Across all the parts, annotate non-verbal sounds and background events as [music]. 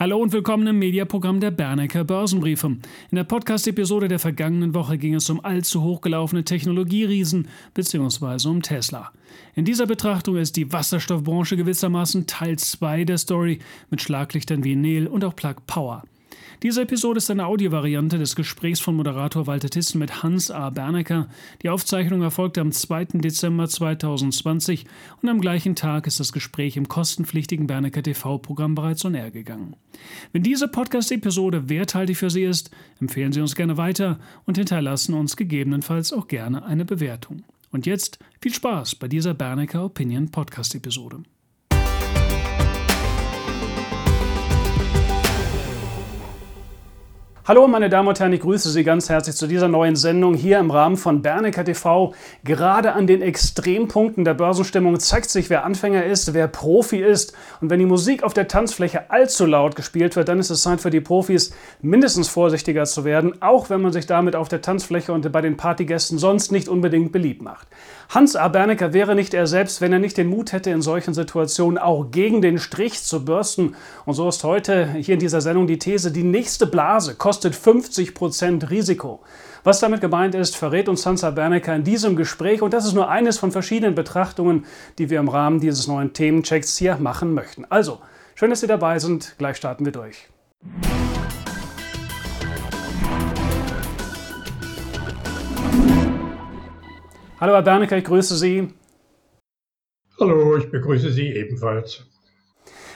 Hallo und willkommen im Mediaprogramm der Bernecker Börsenbriefe. In der Podcast-Episode der vergangenen Woche ging es um allzu hochgelaufene Technologieriesen bzw. um Tesla. In dieser Betrachtung ist die Wasserstoffbranche gewissermaßen Teil 2 der Story mit Schlaglichtern wie Nel und auch Plug Power. Diese Episode ist eine Audiovariante des Gesprächs von Moderator Walter Thyssen mit Hans A. Bernecker. Die Aufzeichnung erfolgte am 2. Dezember 2020 und am gleichen Tag ist das Gespräch im kostenpflichtigen Bernecker TV-Programm bereits on air gegangen. Wenn diese Podcast-Episode werthaltig für Sie ist, empfehlen Sie uns gerne weiter und hinterlassen uns gegebenenfalls auch gerne eine Bewertung. Und jetzt viel Spaß bei dieser Bernecker Opinion Podcast-Episode. Hallo meine Damen und Herren, ich grüße Sie ganz herzlich zu dieser neuen Sendung hier im Rahmen von Bernecker TV. Gerade an den Extrempunkten der Börsenstimmung zeigt sich, wer Anfänger ist, wer Profi ist. Und wenn die Musik auf der Tanzfläche allzu laut gespielt wird, dann ist es Zeit für die Profis, mindestens vorsichtiger zu werden, auch wenn man sich damit auf der Tanzfläche und bei den Partygästen sonst nicht unbedingt beliebt macht. Hans A. Bernecker wäre nicht er selbst, wenn er nicht den Mut hätte, in solchen Situationen auch gegen den Strich zu bürsten. Und so ist heute hier in dieser Sendung die These, die nächste Blase kostet 50% Risiko. Was damit gemeint ist, verrät uns Hans A. Bernecker in diesem Gespräch und das ist nur eines von verschiedenen Betrachtungen, die wir im Rahmen dieses neuen Themenchecks hier machen möchten. Also, schön, dass Sie dabei sind. Gleich starten wir durch. Hallo Herr Bernecker, ich grüße Sie. Hallo, ich begrüße Sie ebenfalls.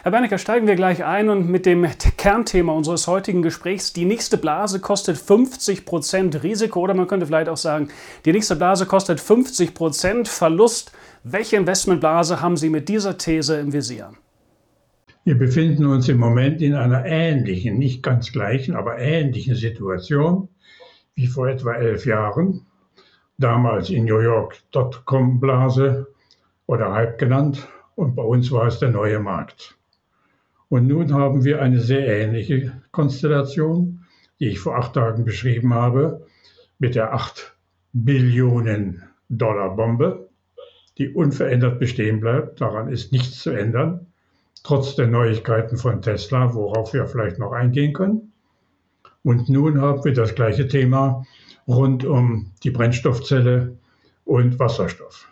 Herr Bernecker, steigen wir gleich ein und mit dem Kernthema unseres heutigen Gesprächs. Die nächste Blase kostet 50% Risiko oder man könnte vielleicht auch sagen, die nächste Blase kostet 50% Verlust. Welche Investmentblase haben Sie mit dieser These im Visier? Wir befinden uns im Moment in einer ähnlichen, nicht ganz gleichen, aber ähnlichen Situation wie vor etwa elf Jahren damals in New York Dotcom-Blase oder Hype genannt und bei uns war es der neue Markt. Und nun haben wir eine sehr ähnliche Konstellation, die ich vor acht Tagen beschrieben habe, mit der 8 Billionen Dollar Bombe, die unverändert bestehen bleibt. Daran ist nichts zu ändern, trotz der Neuigkeiten von Tesla, worauf wir vielleicht noch eingehen können. Und nun haben wir das gleiche Thema rund um die Brennstoffzelle und Wasserstoff.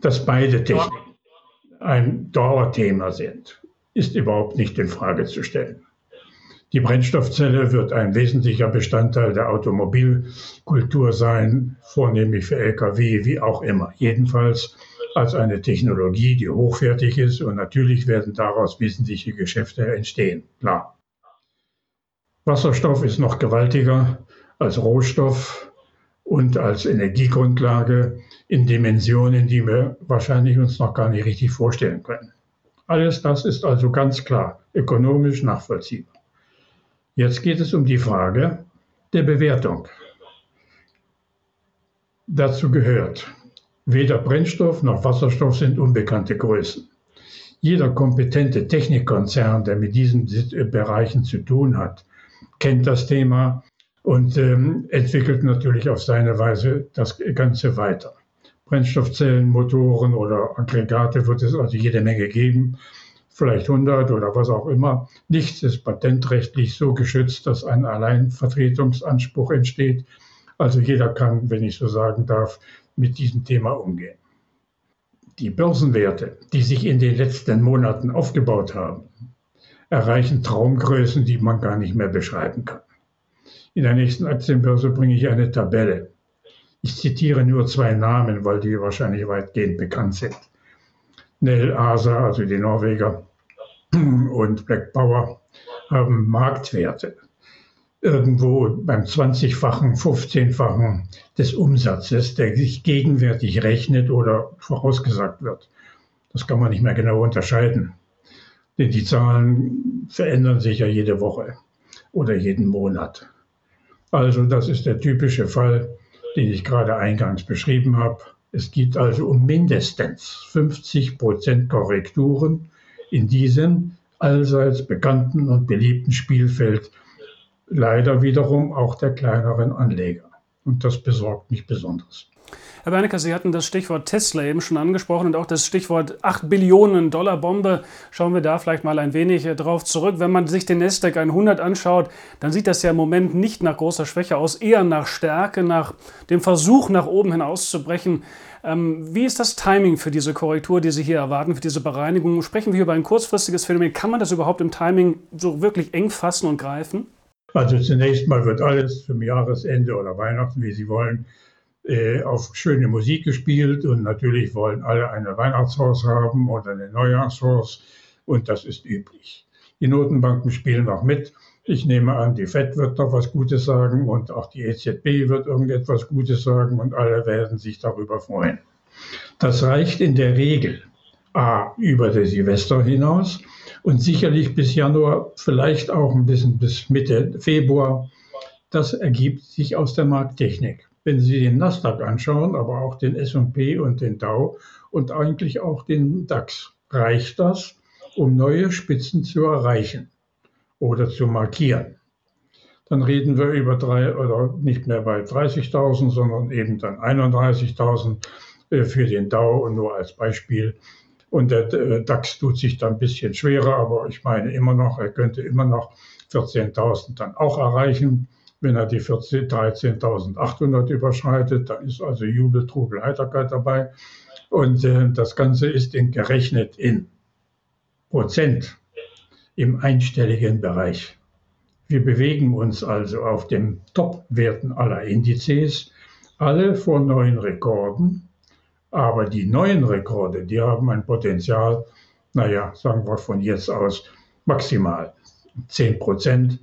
Dass beide Techniken ein Dauerthema sind, ist überhaupt nicht in Frage zu stellen. Die Brennstoffzelle wird ein wesentlicher Bestandteil der Automobilkultur sein, vornehmlich für Lkw, wie auch immer. Jedenfalls als eine Technologie, die hochwertig ist und natürlich werden daraus wesentliche Geschäfte entstehen, klar. Wasserstoff ist noch gewaltiger als Rohstoff und als Energiegrundlage in Dimensionen, die wir wahrscheinlich uns noch gar nicht richtig vorstellen können. Alles das ist also ganz klar ökonomisch nachvollziehbar. Jetzt geht es um die Frage der Bewertung. Dazu gehört, weder Brennstoff noch Wasserstoff sind unbekannte Größen. Jeder kompetente Technikkonzern, der mit diesen Bereichen zu tun hat, kennt das Thema und ähm, entwickelt natürlich auf seine Weise das Ganze weiter. Brennstoffzellen, Motoren oder Aggregate wird es also jede Menge geben, vielleicht 100 oder was auch immer. Nichts ist patentrechtlich so geschützt, dass ein Alleinvertretungsanspruch entsteht. Also jeder kann, wenn ich so sagen darf, mit diesem Thema umgehen. Die Börsenwerte, die sich in den letzten Monaten aufgebaut haben, erreichen Traumgrößen, die man gar nicht mehr beschreiben kann. In der nächsten Aktienbörse bringe ich eine Tabelle. Ich zitiere nur zwei Namen, weil die wahrscheinlich weitgehend bekannt sind. Nel Asa, also die Norweger, [clears throat] und Black Power haben Marktwerte irgendwo beim 20-fachen, 15-fachen des Umsatzes, der sich gegenwärtig rechnet oder vorausgesagt wird. Das kann man nicht mehr genau unterscheiden, denn die Zahlen verändern sich ja jede Woche oder jeden Monat. Also das ist der typische Fall, den ich gerade eingangs beschrieben habe. Es geht also um mindestens 50 Prozent Korrekturen in diesem allseits bekannten und beliebten Spielfeld, leider wiederum auch der kleineren Anleger. Und das besorgt mich besonders. Herr Bernecker, Sie hatten das Stichwort Tesla eben schon angesprochen und auch das Stichwort 8 Billionen Dollar Bombe. Schauen wir da vielleicht mal ein wenig äh, drauf zurück. Wenn man sich den Nasdaq 100 anschaut, dann sieht das ja im Moment nicht nach großer Schwäche aus, eher nach Stärke, nach dem Versuch, nach oben hinauszubrechen. Ähm, wie ist das Timing für diese Korrektur, die Sie hier erwarten, für diese Bereinigung? Sprechen wir über ein kurzfristiges Phänomen? Kann man das überhaupt im Timing so wirklich eng fassen und greifen? Also zunächst mal wird alles zum Jahresende oder Weihnachten, wie Sie wollen, äh, auf schöne Musik gespielt und natürlich wollen alle eine Weihnachtshaus haben oder eine Neujahrshaus und das ist üblich. Die Notenbanken spielen auch mit. Ich nehme an, die FED wird doch was Gutes sagen und auch die EZB wird irgendetwas Gutes sagen und alle werden sich darüber freuen. Das reicht in der Regel A über der Silvester hinaus und sicherlich bis Januar, vielleicht auch ein bisschen bis Mitte Februar. Das ergibt sich aus der Markttechnik. Wenn Sie den Nasdaq anschauen, aber auch den S&P und den Dow und eigentlich auch den DAX, reicht das, um neue Spitzen zu erreichen oder zu markieren. Dann reden wir über drei oder nicht mehr bei 30.000, sondern eben dann 31.000 äh, für den Dow und nur als Beispiel. Und der äh, DAX tut sich da ein bisschen schwerer, aber ich meine immer noch, er könnte immer noch 14.000 dann auch erreichen. Wenn er die 13.800 überschreitet, da ist also Jubel, Trubel, Heiterkeit dabei. Und äh, das Ganze ist in, gerechnet in Prozent im einstelligen Bereich. Wir bewegen uns also auf den Top-Werten aller Indizes, alle vor neuen Rekorden. Aber die neuen Rekorde, die haben ein Potenzial, naja, sagen wir von jetzt aus maximal 10 Prozent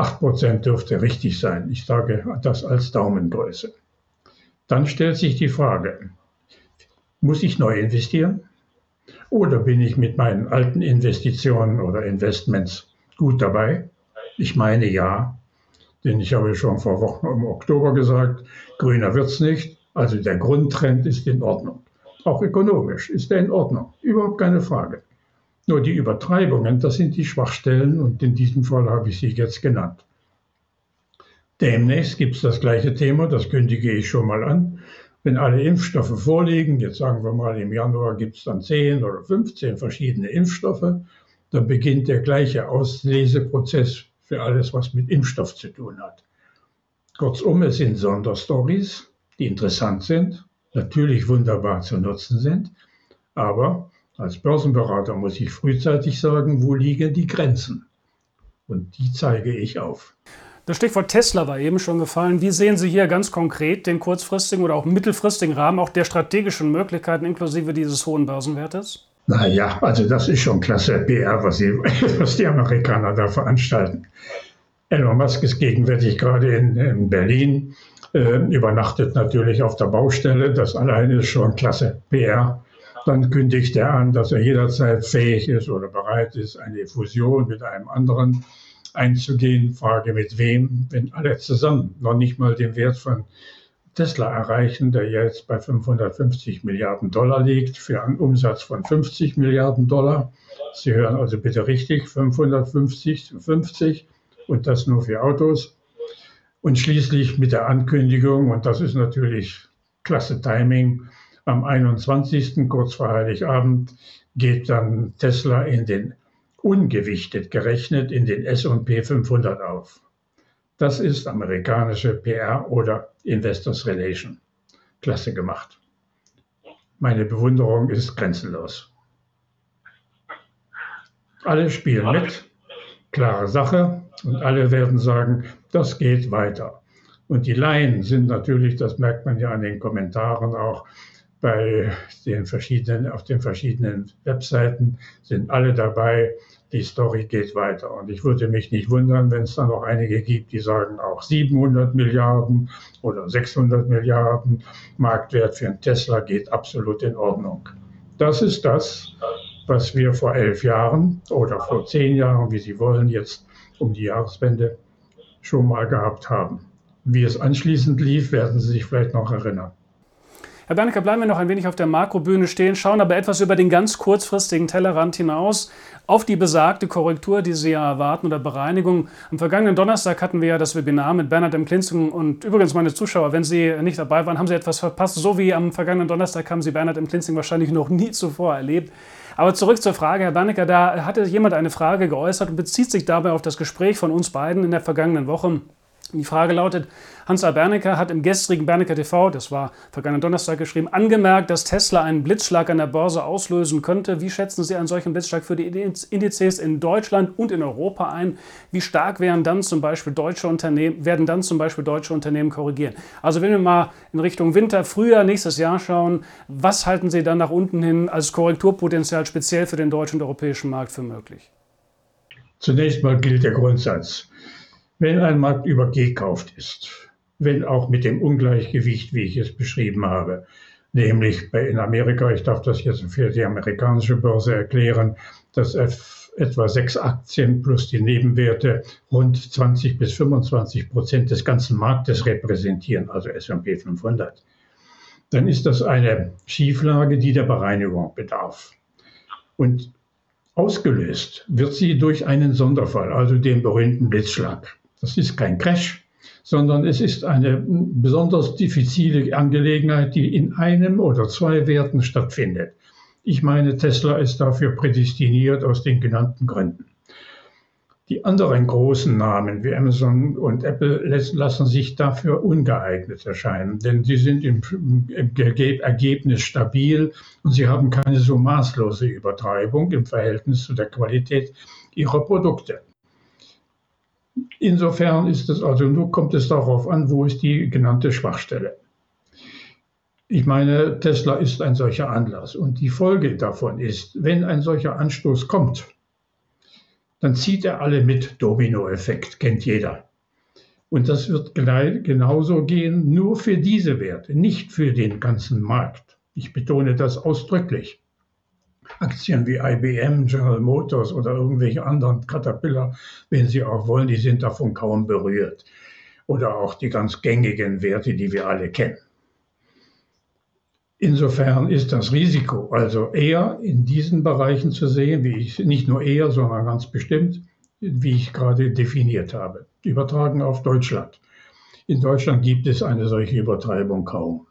8% dürfte richtig sein. Ich sage das als Daumengröße. Dann stellt sich die Frage, muss ich neu investieren? Oder bin ich mit meinen alten Investitionen oder Investments gut dabei? Ich meine ja, denn ich habe schon vor Wochen im Oktober gesagt, grüner wird es nicht. Also der Grundtrend ist in Ordnung. Auch ökonomisch ist er in Ordnung. Überhaupt keine Frage. Nur die Übertreibungen, das sind die Schwachstellen und in diesem Fall habe ich sie jetzt genannt. Demnächst gibt es das gleiche Thema, das kündige ich schon mal an. Wenn alle Impfstoffe vorliegen, jetzt sagen wir mal im Januar gibt es dann 10 oder 15 verschiedene Impfstoffe, dann beginnt der gleiche Ausleseprozess für alles, was mit Impfstoff zu tun hat. Kurzum, es sind Sonderstories, die interessant sind, natürlich wunderbar zu nutzen sind, aber als Börsenberater muss ich frühzeitig sagen, wo liegen die Grenzen. Und die zeige ich auf. Das Stichwort Tesla war eben schon gefallen. Wie sehen Sie hier ganz konkret den kurzfristigen oder auch mittelfristigen Rahmen, auch der strategischen Möglichkeiten inklusive dieses hohen Börsenwertes? Naja, also das ist schon klasse PR, was, sie, [laughs] was die Amerikaner da veranstalten. Elon Musk ist gegenwärtig gerade in, in Berlin, äh, übernachtet natürlich auf der Baustelle. Das alleine ist schon klasse PR. Dann kündigt er an, dass er jederzeit fähig ist oder bereit ist, eine Fusion mit einem anderen einzugehen. Frage mit wem, wenn alle zusammen noch nicht mal den Wert von Tesla erreichen, der jetzt bei 550 Milliarden Dollar liegt, für einen Umsatz von 50 Milliarden Dollar. Sie hören also bitte richtig, 550, 50 und das nur für Autos. Und schließlich mit der Ankündigung, und das ist natürlich klasse Timing, am 21. kurz vor Heiligabend geht dann Tesla in den ungewichtet gerechnet in den S&P 500 auf. Das ist amerikanische PR oder Investors Relation. Klasse gemacht. Meine Bewunderung ist grenzenlos. Alle spielen mit, klare Sache, und alle werden sagen, das geht weiter. Und die Laien sind natürlich, das merkt man ja an den Kommentaren auch, bei den verschiedenen, auf den verschiedenen Webseiten sind alle dabei. Die Story geht weiter. Und ich würde mich nicht wundern, wenn es dann noch einige gibt, die sagen, auch 700 Milliarden oder 600 Milliarden Marktwert für einen Tesla geht absolut in Ordnung. Das ist das, was wir vor elf Jahren oder vor zehn Jahren, wie Sie wollen, jetzt um die Jahreswende schon mal gehabt haben. Wie es anschließend lief, werden Sie sich vielleicht noch erinnern. Herr Bernecker, bleiben wir noch ein wenig auf der Makrobühne stehen, schauen aber etwas über den ganz kurzfristigen Tellerrand hinaus auf die besagte Korrektur, die Sie ja erwarten oder Bereinigung. Am vergangenen Donnerstag hatten wir ja das Webinar mit Bernhard M. Klinzing und übrigens meine Zuschauer, wenn Sie nicht dabei waren, haben Sie etwas verpasst. So wie am vergangenen Donnerstag haben Sie Bernhard M. Klinzing wahrscheinlich noch nie zuvor erlebt. Aber zurück zur Frage, Herr Bernecker, da hatte jemand eine Frage geäußert und bezieht sich dabei auf das Gespräch von uns beiden in der vergangenen Woche. Die Frage lautet, Hans-A. Bernecker hat im gestrigen Bernecker TV, das war vergangenen Donnerstag geschrieben, angemerkt, dass Tesla einen Blitzschlag an der Börse auslösen könnte. Wie schätzen Sie einen solchen Blitzschlag für die Indizes in Deutschland und in Europa ein? Wie stark werden dann zum Beispiel deutsche Unternehmen, werden dann zum Beispiel deutsche Unternehmen korrigieren? Also wenn wir mal in Richtung Winter, Frühjahr nächstes Jahr schauen, was halten Sie dann nach unten hin als Korrekturpotenzial speziell für den deutschen und europäischen Markt für möglich? Zunächst mal gilt der Grundsatz. Wenn ein Markt übergekauft ist, wenn auch mit dem Ungleichgewicht, wie ich es beschrieben habe, nämlich bei, in Amerika, ich darf das jetzt für die amerikanische Börse erklären, dass etwa sechs Aktien plus die Nebenwerte rund 20 bis 25 Prozent des ganzen Marktes repräsentieren, also S&P 500, dann ist das eine Schieflage, die der Bereinigung bedarf. Und ausgelöst wird sie durch einen Sonderfall, also den berühmten Blitzschlag. Das ist kein Crash, sondern es ist eine besonders diffizile Angelegenheit, die in einem oder zwei Werten stattfindet. Ich meine, Tesla ist dafür prädestiniert aus den genannten Gründen. Die anderen großen Namen wie Amazon und Apple lassen sich dafür ungeeignet erscheinen, denn sie sind im, Ergebnis stabil und sie haben keine so maßlose Übertreibung im Verhältnis zu der Qualität ihrer Produkte. Insofern ist es also nur, kommt es darauf an, wo ist die genannte Schwachstelle. Ich meine, Tesla ist ein solcher Anlass und die Folge davon ist, wenn ein solcher Anstoß kommt, dann zieht er alle mit Dominoeffekt, kennt jeder. Und das wird genauso gehen, nur für diese Werte, nicht für den ganzen Markt. Ich betone das ausdrücklich. Aktien wie IBM, General Motors oder irgendwelche anderen Caterpillar, wenn Sie auch wollen, die sind davon kaum berührt. Oder auch die ganz gängigen Werte, die wir alle kennen. Insofern ist das Risiko also eher in diesen Bereichen zu sehen, wie ich nicht nur eher, sondern ganz bestimmt, wie ich gerade definiert habe. Übertragen auf Deutschland. In Deutschland gibt es eine solche Übertreibung kaum.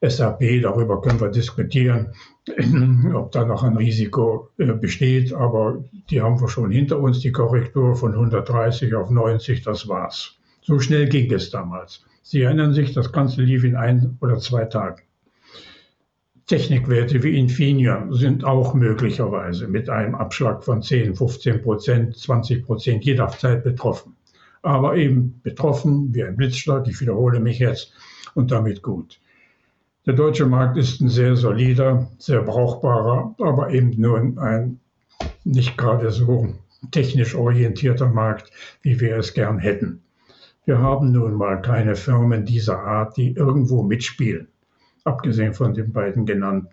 SAP, darüber können wir diskutieren, [clears throat] ob da noch ein Risiko äh, besteht, aber die haben wir schon hinter uns, die Korrektur von 130 auf 90, das war's. So schnell ging es damals. Sie erinnern sich, das Ganze lief in ein oder zwei Tagen. Technikwerte wie Infineon sind auch möglicherweise mit einem Abschlag von 10, 15 Prozent, 20 Prozent jederzeit betroffen. Aber eben betroffen wie ein Blitzschlag, ich wiederhole mich jetzt, und damit gut. Der deutsche Markt ist ein sehr solider, sehr brauchbarer, aber eben nur ein nicht gerade so technisch orientierter Markt, wie wir es gern hätten. Wir haben nun mal keine Firmen dieser Art, die irgendwo mitspielen, abgesehen von den beiden genannten.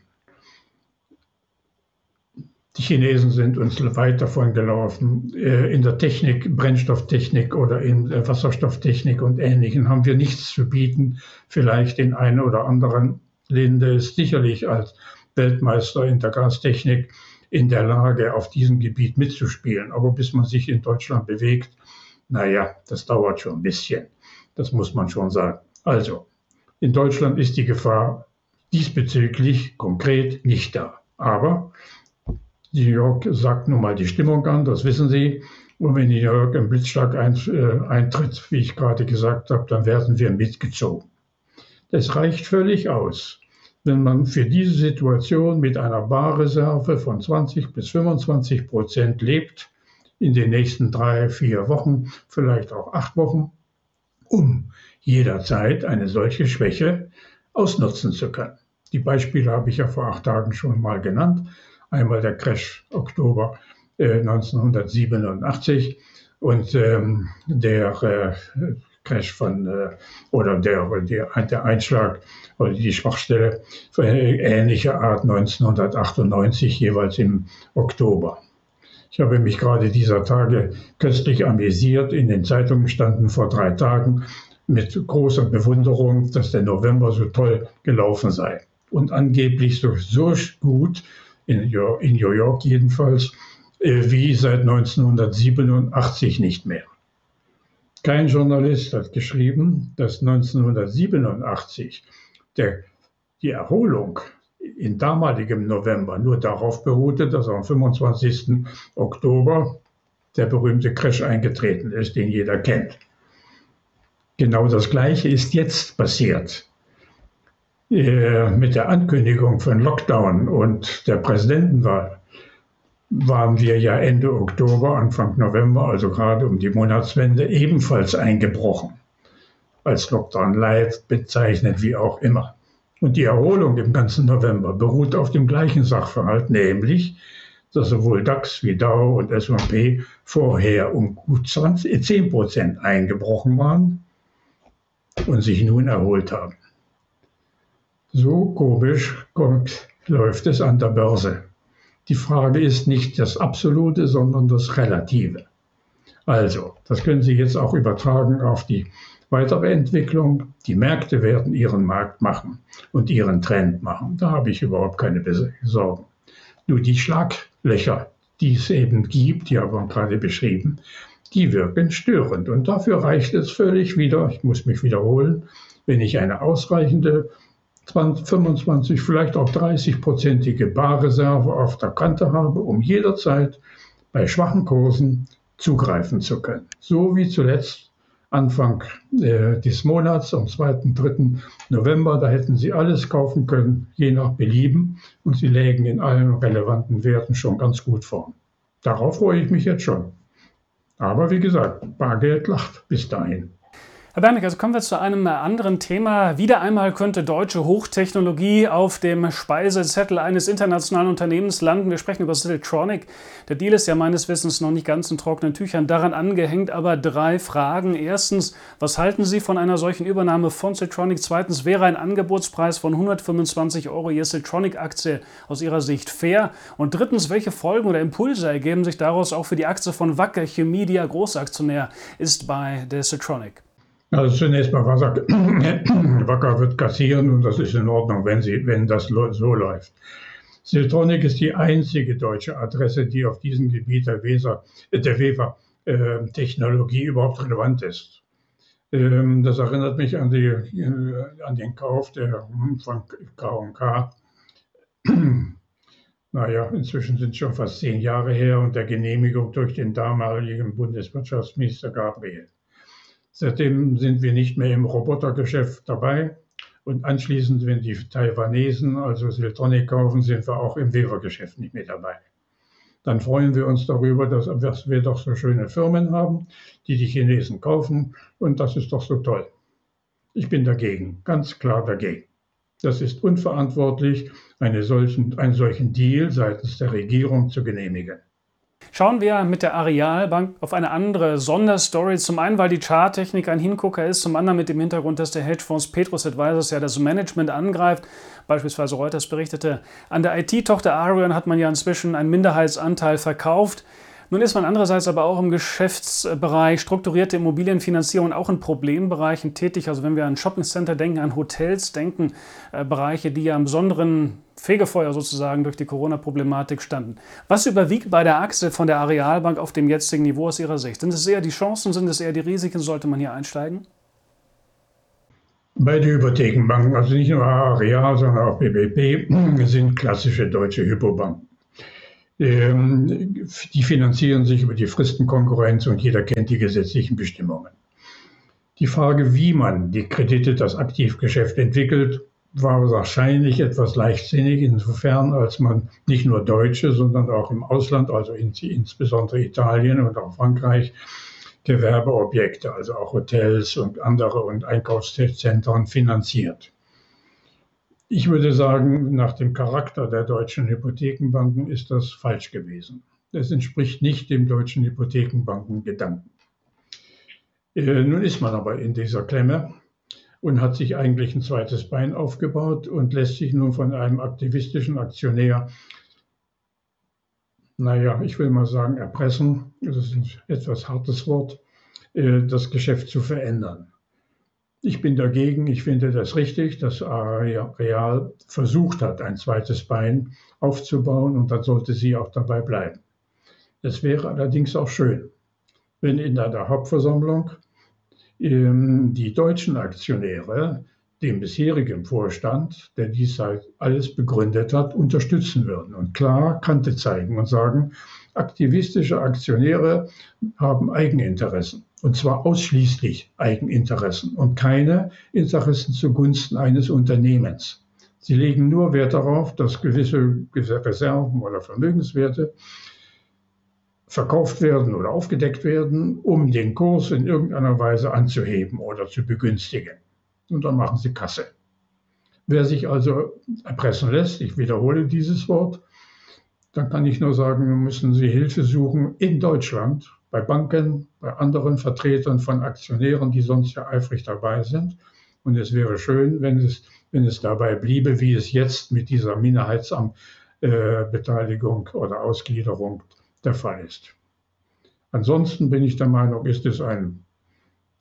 Die Chinesen sind uns weit davon gelaufen. Äh, in der Technik, Brennstofftechnik oder in Wasserstofftechnik und Ähnlichem haben wir nichts zu bieten. Vielleicht den einen oder anderen Linde ist sicherlich als Weltmeister in der Gastechnik in der Lage, auf diesem Gebiet mitzuspielen. Aber bis man sich in Deutschland bewegt, naja, das dauert schon ein bisschen. Das muss man schon sagen. Also, in Deutschland ist die Gefahr diesbezüglich konkret nicht da. Aber New York sagt nun mal die Stimmung an, das wissen Sie. Und wenn New York im Blitzschlag äh, eintritt, wie ich gerade gesagt habe, dann werden wir mitgezogen. Es reicht völlig aus, wenn man für diese Situation mit einer Barreserve von 20 bis 25 Prozent lebt, in den nächsten drei, vier Wochen, vielleicht auch acht Wochen, um jederzeit eine solche Schwäche ausnutzen zu können. Die Beispiele habe ich ja vor acht Tagen schon mal genannt. Einmal der Crash Oktober äh, 1987 und ähm, der äh, Crash von äh, oder der, der, der Einschlag oder die Schwachstelle von ähnlicher Art 1998 jeweils im Oktober. Ich habe mich gerade dieser Tage köstlich amüsiert. In den Zeitungen standen vor drei Tagen mit großer Bewunderung, dass der November so toll gelaufen sei. und angeblich so, so gut, in, in New York jedenfalls, äh, wie seit 1987 nicht mehr. Kein Journalist hat geschrieben, dass 1987 der, die Erholung in damaligem November nur darauf beruhte, dass am 25. Oktober der berühmte Crash eingetreten ist, den jeder kennt. Genau das Gleiche ist jetzt passiert. Äh, mit der Ankündigung von Lockdown und der Präsidentenwahl waren wir ja Ende Oktober, Anfang November, also gerade um die Monatswende, ebenfalls eingebrochen. Als Lockdown Light bezeichnet, wie auch immer. Und die Erholung im ganzen November beruht auf dem gleichen Sachverhalt, nämlich, dass sowohl DAX wie DAO und S&P vorher um gut 20, 10 Prozent eingebrochen waren und sich nun erholt haben. So komisch kommt, läuft es an der Börse. Die Frage ist nicht das Absolute, sondern das Relative. Also, das können Sie jetzt auch übertragen auf die weitere Entwicklung. Die Märkte werden ihren Markt machen und ihren Trend machen. Da habe ich überhaupt keine Sorgen. Nur die Schlaglöcher, die es eben gibt, die haben wir gerade beschrieben, die wirken störend. Und dafür reicht es völlig wieder, ich muss mich wiederholen, wenn ich eine ausreichende 20, 25, vielleicht auch 30-prozentige Barreserve auf der Kante habe, um jederzeit bei schwachen Kursen zugreifen zu können. So wie zuletzt Anfang äh, des Monats, am 2. 3. November, da hätten Sie alles kaufen können, je nach Belieben, und Sie lägen in allen relevanten Werten schon ganz gut vorn. Darauf freue ich mich jetzt schon. Aber wie gesagt, Bargeld lacht bis dahin. Herr Bernig, also kommen wir zu einem anderen Thema. Wieder einmal könnte deutsche Hochtechnologie auf dem Speisezettel eines internationalen Unternehmens landen. Wir sprechen über Siltronic. Der Deal ist ja meines Wissens noch nicht ganz in trockenen Tüchern daran angehängt, aber drei Fragen. Erstens, was halten Sie von einer solchen Übernahme von Siltronic? Zweitens, wäre ein Angebotspreis von 125 Euro je Siltronic-Aktie aus Ihrer Sicht fair? Und drittens, welche Folgen oder Impulse ergeben sich daraus auch für die Aktie von Wacker Chemie, die ja Großaktionär ist bei der Siltronic? Also zunächst mal, sagt, [coughs] Wacker wird kassieren und das ist in Ordnung, wenn, sie, wenn das so läuft. Siltronic ist die einzige deutsche Adresse, die auf diesem Gebiet der, Weser, äh, der Weber-Technologie äh, überhaupt relevant ist. Ähm, das erinnert mich an, die, äh, an den Kauf der, von K&K. [coughs] naja, inzwischen sind schon fast zehn Jahre her und der Genehmigung durch den damaligen Bundeswirtschaftsminister Gabriel. Seitdem sind wir nicht mehr im Robotergeschäft dabei. Und anschließend, wenn die Taiwanesen, also Siltronic kaufen, sind wir auch im Webergeschäft nicht mehr dabei. Dann freuen wir uns darüber, dass, wir doch so schöne Firmen haben, die die Chinesen kaufen. Und das ist doch so toll. Ich bin dagegen, ganz klar dagegen. Das ist unverantwortlich, solchen, einen solchen Deal seitens der Regierung zu genehmigen. Schauen wir mit der Arealbank auf eine andere Sonderstory. Zum einen, weil die Charttechnik ein Hingucker ist, zum anderen mit dem Hintergrund, dass der Hedgefonds Petrus Advisors ja das Management angreift. Beispielsweise Reuters berichtete, an der IT-Tochter Arion hat man ja inzwischen einen Minderheitsanteil verkauft. Nun ist man andererseits aber auch im Geschäftsbereich strukturierte Immobilienfinanzierung auch in Problembereichen tätig. Also wenn wir an Shoppingcenter denken, an Hotels denken, äh, Bereiche, die ja im besonderen Fegefeuer sozusagen durch die Corona-Problematik standen. Was überwiegt bei der Achse von der Arealbank auf dem jetzigen Niveau aus Ihrer Sicht? Sind es eher die Chancen, sind es eher die Risiken? Sollte man hier einsteigen? Beide Hypothekenbanken, also nicht nur Areal, sondern auch BBP, sind klassische deutsche Hypobanken. Ähm, die finanzieren sich über die Fristenkonkurrenz und jeder kennt die gesetzlichen Bestimmungen. Die Frage, wie man die Kredite, das Aktivgeschäft entwickelt, war wahrscheinlich etwas leichtsinnig, insofern als man nicht nur Deutsche, sondern auch im Ausland, also insbesondere Italien und auch Frankreich, Gewerbeobjekte, also auch Hotels und andere und Einkaufszentren finanziert. Ich würde sagen, nach dem Charakter der deutschen Hypothekenbanken ist das falsch gewesen. Es entspricht nicht dem deutschen Hypothekenbankengedanken. Äh, nun ist man aber in dieser Klemme und hat sich eigentlich ein zweites Bein aufgebaut und lässt sich nun von einem aktivistischen Aktionär, naja, ich will mal sagen, erpressen, das ist ein etwas hartes Wort, äh, das Geschäft zu verändern. Ich bin dagegen. Ich finde das richtig, dass Real versucht hat, ein zweites Bein aufzubauen und dann sollte sie auch dabei bleiben. Es wäre allerdings auch schön, wenn in der Hauptversammlung ähm, die deutschen Aktionäre den bisherigen Vorstand, der dies halt alles begründet hat, unterstützen würden und klar Kante zeigen und sagen, aktivistische Aktionäre haben Eigeninteressen und zwar ausschließlich Eigeninteressen und keine Interessen zugunsten eines Unternehmens. Sie legen nur Wert darauf, dass gewisse Reserven oder Vermögenswerte verkauft werden oder aufgedeckt werden, um den Kurs in irgendeiner Weise anzuheben oder zu begünstigen. Und dann machen sie Kasse. Wer sich also erpressen lässt, ich wiederhole dieses Wort, dann kann ich nur sagen, müssen Sie Hilfe suchen in Deutschland, bei Banken, bei anderen Vertretern von Aktionären, die sonst ja eifrig dabei sind. Und es wäre schön, wenn es, wenn es dabei bliebe, wie es jetzt mit dieser Minderheitsbeteiligung äh, oder Ausgliederung der Fall ist. Ansonsten bin ich der Meinung, ist es ein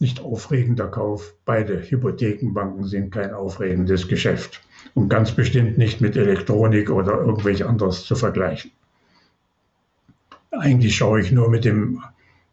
nicht aufregender Kauf. Beide Hypothekenbanken sind kein aufregendes Geschäft und ganz bestimmt nicht mit Elektronik oder irgendwelch anderes zu vergleichen. Eigentlich schaue ich nur mit, dem,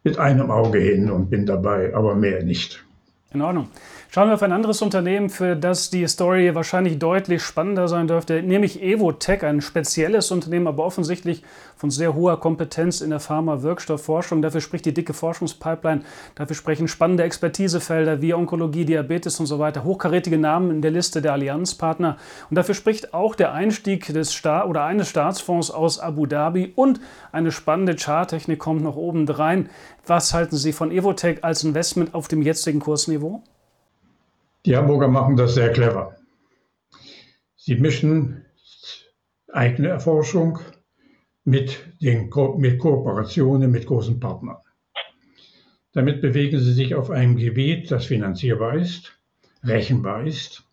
mit einem Auge hin und bin dabei, aber mehr nicht. In Ordnung. Schauen wir auf ein anderes Unternehmen, für das die Story wahrscheinlich deutlich spannender sein dürfte, nämlich Evotech, ein spezielles Unternehmen, aber offensichtlich von sehr hoher Kompetenz in der Pharma-Wirkstoffforschung. Dafür spricht die dicke Forschungspipeline, dafür sprechen spannende Expertisefelder wie Onkologie, Diabetes und so weiter, hochkarätige Namen in der Liste der Allianzpartner. Und dafür spricht auch der Einstieg des Staat oder eines Staatsfonds aus Abu Dhabi und eine spannende Charttechnik kommt noch oben rein. Was halten Sie von Evotech als Investment auf dem jetzigen Kursniveau? Die Hamburger machen das sehr clever. Sie mischen eigene Erforschung mit, den, mit Kooperationen mit großen Partnern. Damit bewegen sie sich auf einem Gebiet, das finanzierbar ist, rechenbar ist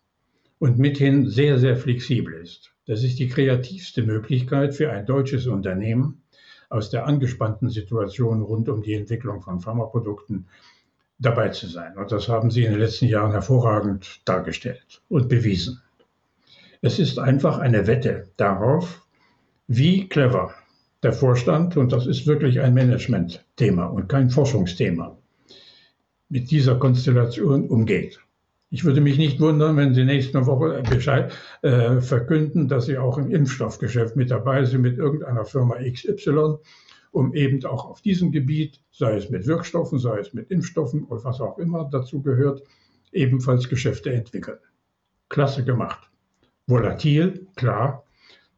und mithin sehr, sehr flexibel ist. Das ist die kreativste Möglichkeit für ein deutsches Unternehmen, aus der angespannten Situation rund um die Entwicklung von Pharmaprodukten dabei zu sein. Und das haben Sie in den letzten Jahren hervorragend dargestellt und bewiesen. Es ist einfach eine Wette darauf, wie clever der Vorstand, und das ist wirklich ein Management-Thema und kein Forschungsthema, mit dieser Konstellation umgeht. Ich würde mich nicht wundern, wenn Sie nächste Woche Bescheid, äh, verkünden, dass Sie auch im Impfstoffgeschäft mit dabei sind mit irgendeiner Firma XY um eben auch auf diesem Gebiet, sei es mit Wirkstoffen, sei es mit Impfstoffen oder was auch immer dazu gehört, ebenfalls Geschäfte entwickeln. Klasse gemacht. Volatil, klar,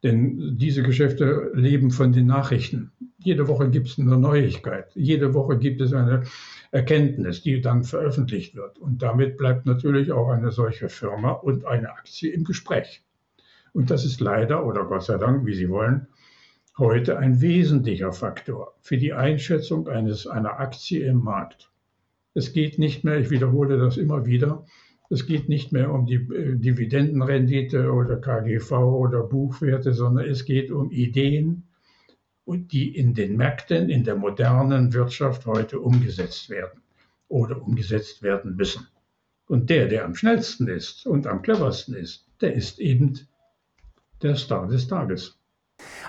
denn diese Geschäfte leben von den Nachrichten. Jede Woche gibt es eine Neuigkeit. Jede Woche gibt es eine Erkenntnis, die dann veröffentlicht wird. Und damit bleibt natürlich auch eine solche Firma und eine Aktie im Gespräch. Und das ist leider oder Gott sei Dank, wie Sie wollen, heute ein wesentlicher Faktor für die Einschätzung eines, einer Aktie im Markt. Es geht nicht mehr, ich wiederhole das immer wieder, es geht nicht mehr um die äh, Dividendenrendite oder KGV oder Buchwerte, sondern es geht um Ideen, die in den Märkten, in der modernen Wirtschaft heute umgesetzt werden oder umgesetzt werden müssen. Und der, der am schnellsten ist und am cleversten ist, der ist eben der Star des Tages.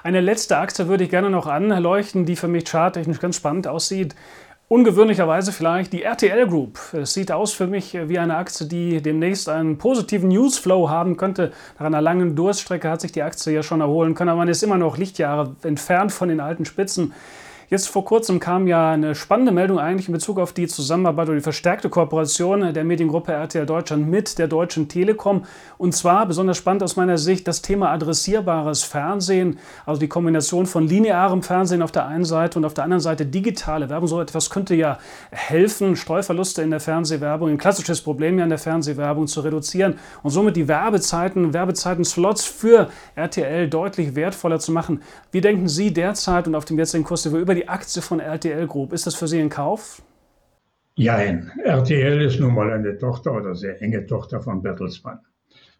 Eine letzte Aktie würde ich gerne noch anleuchten, die für mich charttechnisch ganz spannend aussieht. Ungewöhnlicherweise vielleicht die RTL Group. Es sieht aus für mich wie eine Aktie, die demnächst einen positiven Newsflow haben könnte. Nach einer langen Durststrecke hat sich die Aktie ja schon erholen können, aber man ist immer noch Lichtjahre entfernt von den alten Spitzen. Jetzt vor kurzem kam ja eine spannende Meldung eigentlich in Bezug auf die Zusammenarbeit oder die verstärkte Kooperation der Mediengruppe RTL Deutschland mit der Deutschen Telekom. Und zwar besonders spannend aus meiner Sicht das Thema adressierbares Fernsehen, also die Kombination von linearem Fernsehen auf der einen Seite und auf der anderen Seite digitale Werbung. So etwas könnte ja helfen, Streuverluste in der Fernsehwerbung, ein klassisches Problem ja in der Fernsehwerbung zu reduzieren und somit die Werbezeiten, Werbezeiten-Slots für RTL deutlich wertvoller zu machen. Wie denken Sie derzeit und auf dem jetzigen Kurs über über die Aktie von RTL Group. Ist das für Sie ein Kauf? Nein, RTL ist nun mal eine Tochter oder sehr enge Tochter von Bertelsmann.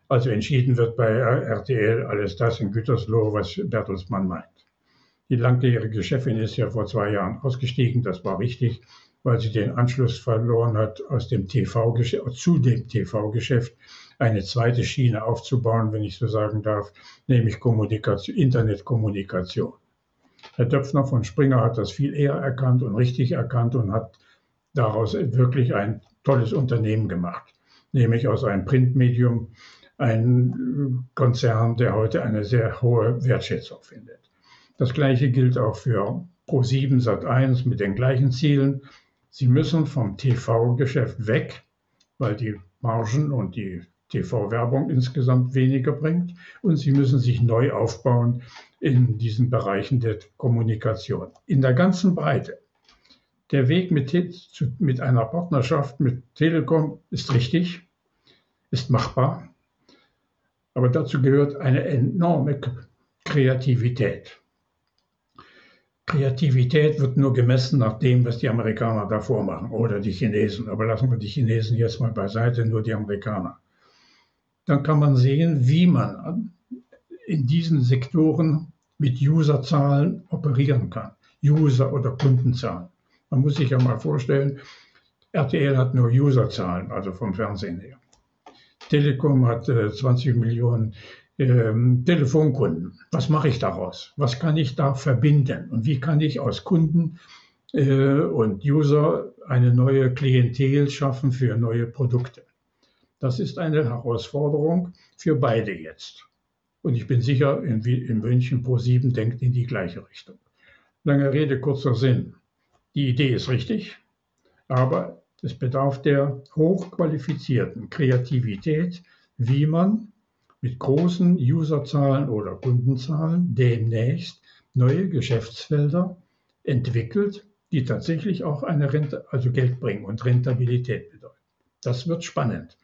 Also entschieden wird bei RTL alles das in Gütersloh, was Bertelsmann meint. Die langjährige Chefin ist ja vor zwei Jahren ausgestiegen, das war richtig. weil sie den Anschluss verloren hat aus dem TV zu dem TV-Geschäft eine zweite Schiene aufzubauen, wenn ich so sagen darf, nämlich Kommunikation, Internetkommunikation. Herr Döpfner von Springer hat das viel eher erkannt und richtig erkannt und hat daraus wirklich ein tolles Unternehmen gemacht, nämlich aus einem Printmedium ein Konzern, der heute eine sehr hohe Wertschätzung findet. Das gleiche gilt auch für Pro7 Sat1 mit den gleichen Zielen. Sie müssen vom TV-Geschäft weg, weil die Margen und die TV-Werbung insgesamt weniger bringt. Und sie müssen sich neu aufbauen in diesen Bereichen der Kommunikation. In der ganzen Breite. Der Weg mit, mit einer Partnerschaft mit Telekom ist richtig, ist machbar. Aber dazu gehört eine enorme Kreativität. Kreativität wird nur gemessen nach dem, was die Amerikaner davor machen oder die Chinesen. Aber lassen wir die Chinesen jetzt mal beiseite, nur die Amerikaner. Dann kann man sehen, wie man in diesen Sektoren mit Userzahlen operieren kann. User- oder Kundenzahlen. Man muss sich ja mal vorstellen, RTL hat nur Userzahlen, also vom Fernsehen her. Telekom hat äh, 20 Millionen ähm, Telefonkunden. Was mache ich daraus? Was kann ich da verbinden? Und wie kann ich aus Kunden äh, und User eine neue Klientel schaffen für neue Produkte? Das ist eine Herausforderung für beide jetzt. Und ich bin sicher, in, in München Pro 7 denkt in die gleiche Richtung. Lange Rede, kurzer Sinn. Die Idee ist richtig, aber es bedarf der hochqualifizierten Kreativität, wie man mit großen Userzahlen oder Kundenzahlen demnächst neue Geschäftsfelder entwickelt, die tatsächlich auch eine Rente, also Geld bringen und Rentabilität bedeuten. Das wird spannend.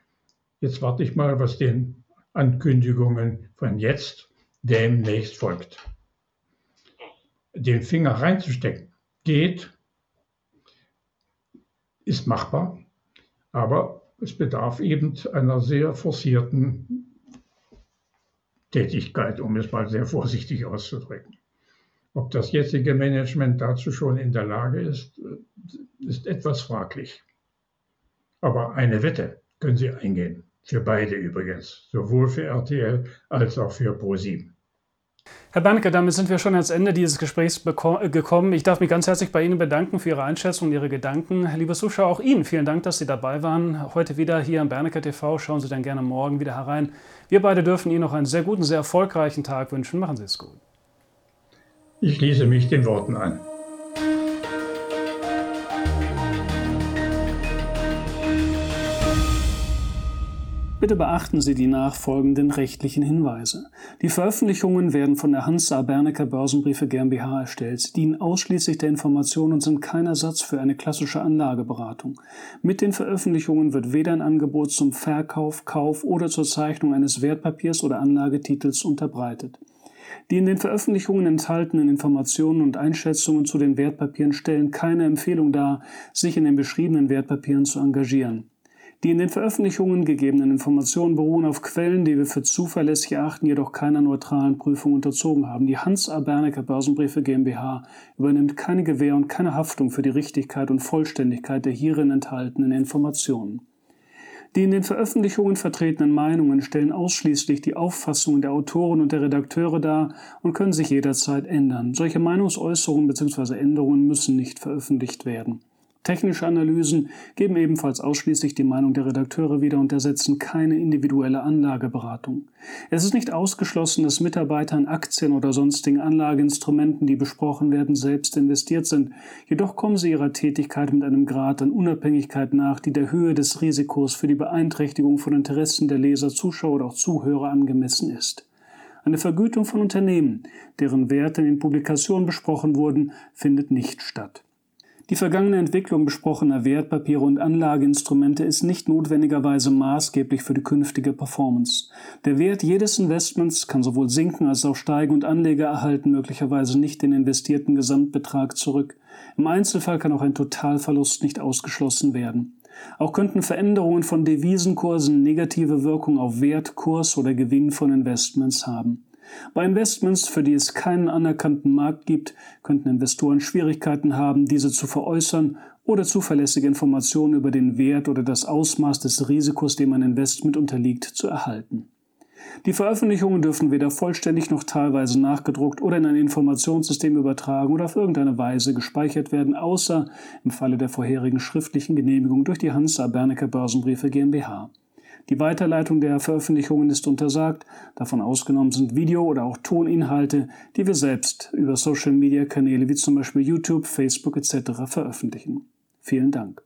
Jetzt warte ich mal, was den Ankündigungen von jetzt demnächst folgt. Den Finger reinzustecken geht, ist machbar, aber es bedarf eben einer sehr forcierten Tätigkeit, um es mal sehr vorsichtig auszudrücken. Ob das jetzige Management dazu schon in der Lage ist, ist etwas fraglich. Aber eine Wette können Sie eingehen. Für beide übrigens. Sowohl für RTL als auch für ProSieben. Herr Bernke, damit sind wir schon ans Ende dieses Gesprächs äh, gekommen. Ich darf mich ganz herzlich bei Ihnen bedanken für Ihre Einschätzung und Ihre Gedanken. Liebe Zuschauer, auch Ihnen vielen Dank, dass Sie dabei waren. Heute wieder hier am Berneke TV. Schauen Sie dann gerne morgen wieder herein. Wir beide dürfen Ihnen noch einen sehr guten, sehr erfolgreichen Tag wünschen. Machen Sie es gut. Ich schließe mich den Worten an. Bitte beachten Sie die nachfolgenden rechtlichen Hinweise. Die Veröffentlichungen werden von der Hansa Bernecker Börsenbriefe GmbH erstellt. Dienen ausschließlich der Information und sind kein Ersatz für eine klassische Anlageberatung. Mit den Veröffentlichungen wird weder ein Angebot zum Verkauf, Kauf oder zur Zeichnung eines Wertpapiers oder Anlagetitels unterbreitet. Die in den Veröffentlichungen enthaltenen Informationen und Einschätzungen zu den Wertpapieren stellen keine Empfehlung dar, sich in den beschriebenen Wertpapieren zu engagieren. Die in den Veröffentlichungen gegebenen Informationen beruhen auf Quellen, die wir für zuverlässig erachten, jedoch keiner neutralen Prüfung unterzogen haben. Die Hans A. Börsenbriefe GmbH übernimmt keine Gewähr und keine Haftung für die Richtigkeit und Vollständigkeit der hierin enthaltenen Informationen. Die in den Veröffentlichungen vertretenen Meinungen stellen ausschließlich die Auffassungen der Autoren und der Redakteure dar und können sich jederzeit ändern. Solche Meinungsäußerungen bzw. Änderungen müssen nicht veröffentlicht werden. Technische Analysen geben ebenfalls ausschließlich die Meinung der Redakteure wieder und ersetzen keine individuelle Anlageberatung. Es ist nicht ausgeschlossen, dass Mitarbeiter in Aktien oder sonstigen Anlageinstrumenten, die besprochen werden, selbst investiert sind. Jedoch kommen sie ihrer Tätigkeit mit einem Grad an Unabhängigkeit nach, die der Höhe des Risikos für die Beeinträchtigung von Interessen der Leser, Zuschauer oder auch Zuhörer angemessen ist. Eine Vergütung von Unternehmen, deren Werte in den Publikationen besprochen wurden, findet nicht statt. Die vergangene Entwicklung besprochener Wertpapiere und Anlageinstrumente ist nicht notwendigerweise maßgeblich für die künftige Performance. Der Wert jedes Investments kann sowohl sinken als auch steigen und Anleger erhalten möglicherweise nicht den investierten Gesamtbetrag zurück. Im Einzelfall kann auch ein Totalverlust nicht ausgeschlossen werden. Auch könnten Veränderungen von Devisenkursen negative Wirkung auf Wert, Kurs oder Gewinn von Investments haben. Bei Investments, für die es keinen anerkannten Markt gibt, könnten Investoren Schwierigkeiten haben, diese zu veräußern oder zuverlässige Informationen über den Wert oder das Ausmaß des Risikos, dem ein Investment unterliegt, zu erhalten. Die Veröffentlichungen dürfen weder vollständig noch teilweise nachgedruckt oder in ein Informationssystem übertragen oder auf irgendeine Weise gespeichert werden, außer im Falle der vorherigen schriftlichen Genehmigung durch die Hansa Bernecker Börsenbriefe GmbH. Die Weiterleitung der Veröffentlichungen ist untersagt, davon ausgenommen sind Video- oder auch Toninhalte, die wir selbst über Social-Media-Kanäle wie zum Beispiel YouTube, Facebook etc. veröffentlichen. Vielen Dank.